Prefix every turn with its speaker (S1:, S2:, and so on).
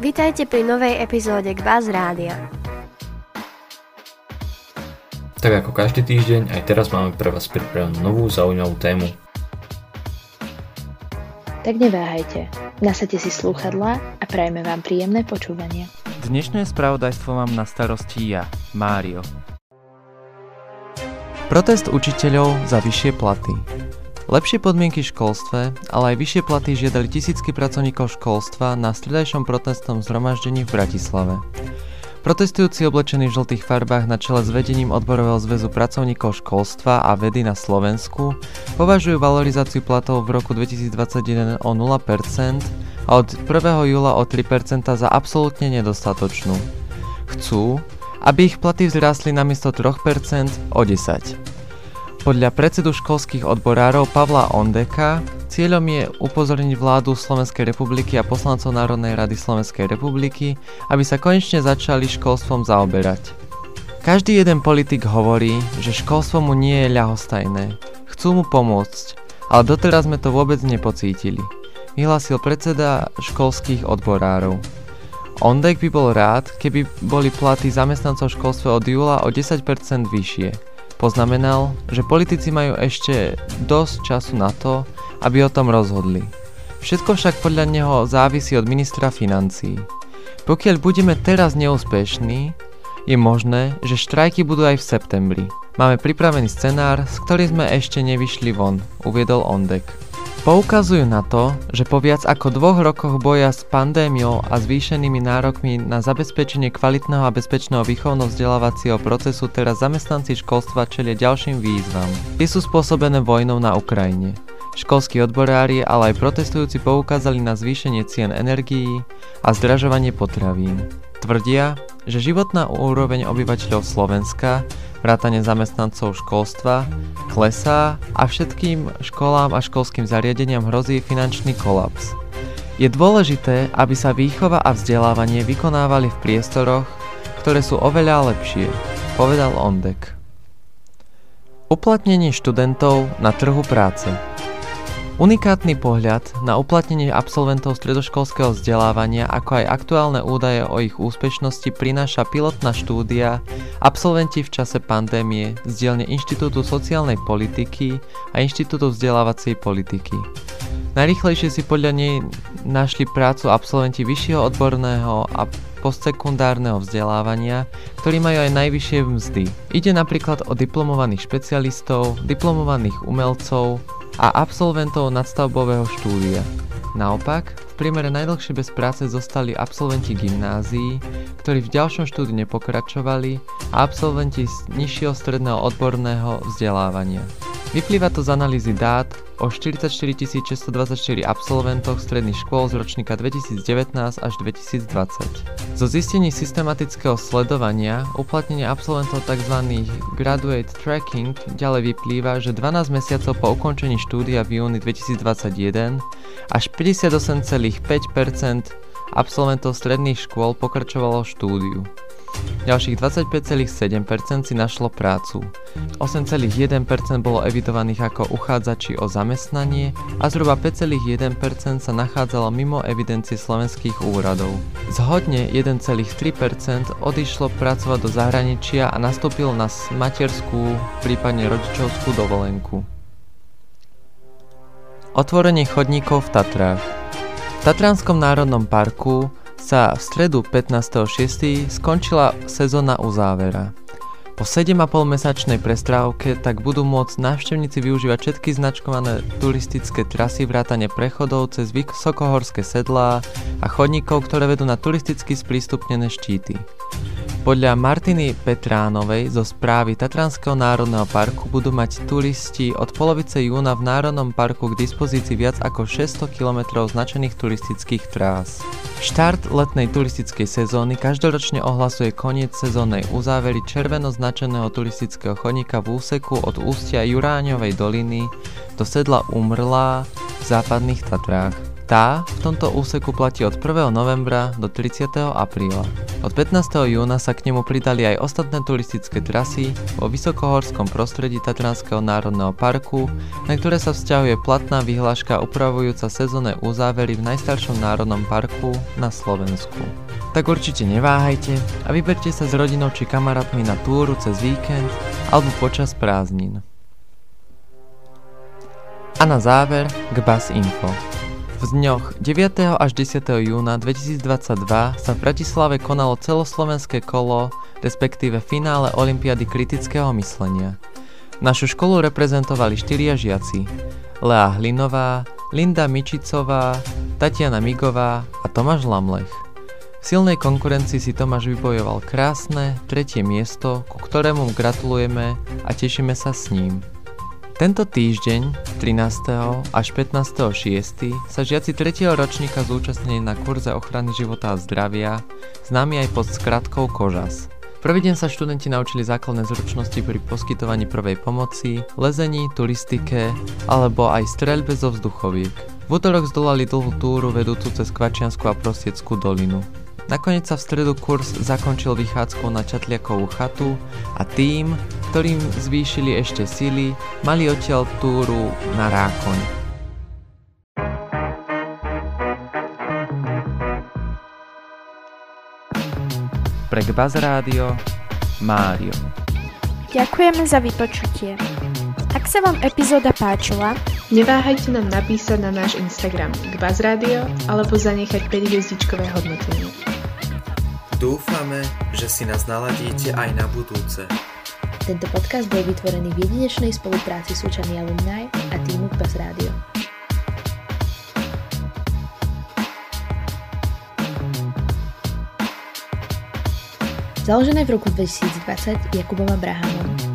S1: Vítajte pri novej epizóde Kvaz Rádia.
S2: Tak ako každý týždeň, aj teraz máme pre vás pripravenú novú zaujímavú tému.
S3: Tak neváhajte, nasadte si slúchadlá a prajeme vám príjemné počúvanie.
S4: Dnešné spravodajstvo mám na starosti ja, Mário. Protest učiteľov za vyššie platy. Lepšie podmienky v školstve, ale aj vyššie platy žiadali tisícky pracovníkov školstva na stredajšom protestnom zhromaždení v Bratislave. Protestujúci oblečení v žltých farbách na čele s vedením odborového zväzu pracovníkov školstva a vedy na Slovensku považujú valorizáciu platov v roku 2021 o 0% a od 1. júla o 3% za absolútne nedostatočnú. Chcú, aby ich platy vzrástli namiesto 3% o 10%. Podľa predsedu školských odborárov Pavla Ondeka cieľom je upozorniť vládu Slovenskej republiky a poslancov Národnej rady Slovenskej republiky, aby sa konečne začali školstvom zaoberať. Každý jeden politik hovorí, že školstvo mu nie je ľahostajné. Chcú mu pomôcť, ale doteraz sme to vôbec nepocítili, vyhlásil predseda školských odborárov. Ondek by bol rád, keby boli platy zamestnancov v školstve od júla o 10% vyššie. Poznamenal, že politici majú ešte dosť času na to, aby o tom rozhodli. Všetko však podľa neho závisí od ministra financií. Pokiaľ budeme teraz neúspešní, je možné, že štrajky budú aj v septembri. Máme pripravený scenár, s ktorým sme ešte nevyšli von, uviedol Ondek. Poukazujú na to, že po viac ako dvoch rokoch boja s pandémiou a zvýšenými nárokmi na zabezpečenie kvalitného a bezpečného výchovno-vzdelávacieho procesu teraz zamestnanci školstva čelia ďalším výzvam. Tie sú spôsobené vojnou na Ukrajine. Školskí odborári, ale aj protestujúci poukázali na zvýšenie cien energií a zdražovanie potravín. Tvrdia, že životná úroveň obyvateľov Slovenska vrátane zamestnancov školstva, klesá a všetkým školám a školským zariadeniam hrozí finančný kolaps. Je dôležité, aby sa výchova a vzdelávanie vykonávali v priestoroch, ktoré sú oveľa lepšie, povedal Ondek. Uplatnenie študentov na trhu práce Unikátny pohľad na uplatnenie absolventov stredoškolského vzdelávania ako aj aktuálne údaje o ich úspešnosti prináša pilotná štúdia Absolventi v čase pandémie z dielne Inštitútu sociálnej politiky a Inštitútu vzdelávacej politiky. Najrychlejšie si podľa nej našli prácu absolventi vyššieho odborného a postsekundárneho vzdelávania, ktorí majú aj najvyššie mzdy. Ide napríklad o diplomovaných špecialistov, diplomovaných umelcov, a absolventov nadstavbového štúdia. Naopak, v priemere najdlhšie bez práce zostali absolventi gymnázií, ktorí v ďalšom štúdiu nepokračovali a absolventi z nižšieho stredného odborného vzdelávania. Vyplýva to z analýzy dát o 44 624 absolventoch stredných škôl z ročníka 2019 až 2020. Zo zistení systematického sledovania uplatnenia absolventov tzv. graduate tracking ďalej vyplýva, že 12 mesiacov po ukončení štúdia v júni 2021 až 58,5% absolventov stredných škôl pokračovalo štúdiu. Ďalších 25,7% si našlo prácu. 8,1% bolo evidovaných ako uchádzači o zamestnanie a zhruba 5,1% sa nachádzalo mimo evidencie slovenských úradov. Zhodne 1,3% odišlo pracovať do zahraničia a nastúpil na materskú, prípadne rodičovskú dovolenku. Otvorenie chodníkov v Tatrách V Tatranskom národnom parku sa v stredu 15.6. skončila sezóna uzávera. Po 7,5 mesačnej prestrávke tak budú môcť návštevníci využívať všetky značkované turistické trasy vrátane prechodov cez vysokohorské sedlá a chodníkov, ktoré vedú na turisticky sprístupnené štíty. Podľa Martiny Petránovej zo správy Tatranského národného parku budú mať turisti od polovice júna v Národnom parku k dispozícii viac ako 600 km značených turistických trás. Štart letnej turistickej sezóny každoročne ohlasuje koniec sezónnej uzávery červeno značeného turistického chodníka v úseku od ústia Juráňovej doliny do sedla Umrlá v západných Tatrách. Tá v tomto úseku platí od 1. novembra do 30. apríla. Od 15. júna sa k nemu pridali aj ostatné turistické trasy vo vysokohorskom prostredí Tatranského národného parku, na ktoré sa vzťahuje platná vyhláška upravujúca sezónne uzávery v najstaršom národnom parku na Slovensku. Tak určite neváhajte a vyberte sa s rodinou či kamarátmi na túru cez víkend alebo počas prázdnin. A na záver k Bas Info. V dňoch 9. až 10. júna 2022 sa v Bratislave konalo celoslovenské kolo, respektíve finále Olympiady kritického myslenia. Našu školu reprezentovali štyria žiaci. Lea Hlinová, Linda Mičicová, Tatiana Migová a Tomáš Lamlech. V silnej konkurencii si Tomáš vybojoval krásne tretie miesto, ku ktorému gratulujeme a tešíme sa s ním. Tento týždeň, 13. až 15.6. sa žiaci 3. ročníka zúčastnili na kurze ochrany života a zdravia, známy aj pod skratkou KOŽAS. Prvý deň sa študenti naučili základné zručnosti pri poskytovaní prvej pomoci, lezení, turistike alebo aj streľbe zo vzduchoviek. V útorok zdolali dlhú túru vedúcu cez Kvačiansku a Prostieckú dolinu. Nakoniec sa v stredu kurz zakončil vychádzkou na Čatliakovú chatu a tým, ktorým zvýšili ešte sily, mali odtiaľ túru na Rákoň. Pre Gbaz Rádio, Mário.
S5: Ďakujeme za vypočutie. Ak sa vám epizóda páčila,
S3: Neváhajte nám napísať na náš Instagram Gbaz Radio alebo zanechať 5 hviezdičkové hodnotenie.
S6: Dúfame, že si nás naladíte aj na budúce.
S3: Tento podcast bol vytvorený v jedinečnej spolupráci s učami Alumni a týmu Gbaz Radio. Založené v roku 2020 Jakubom Abrahamom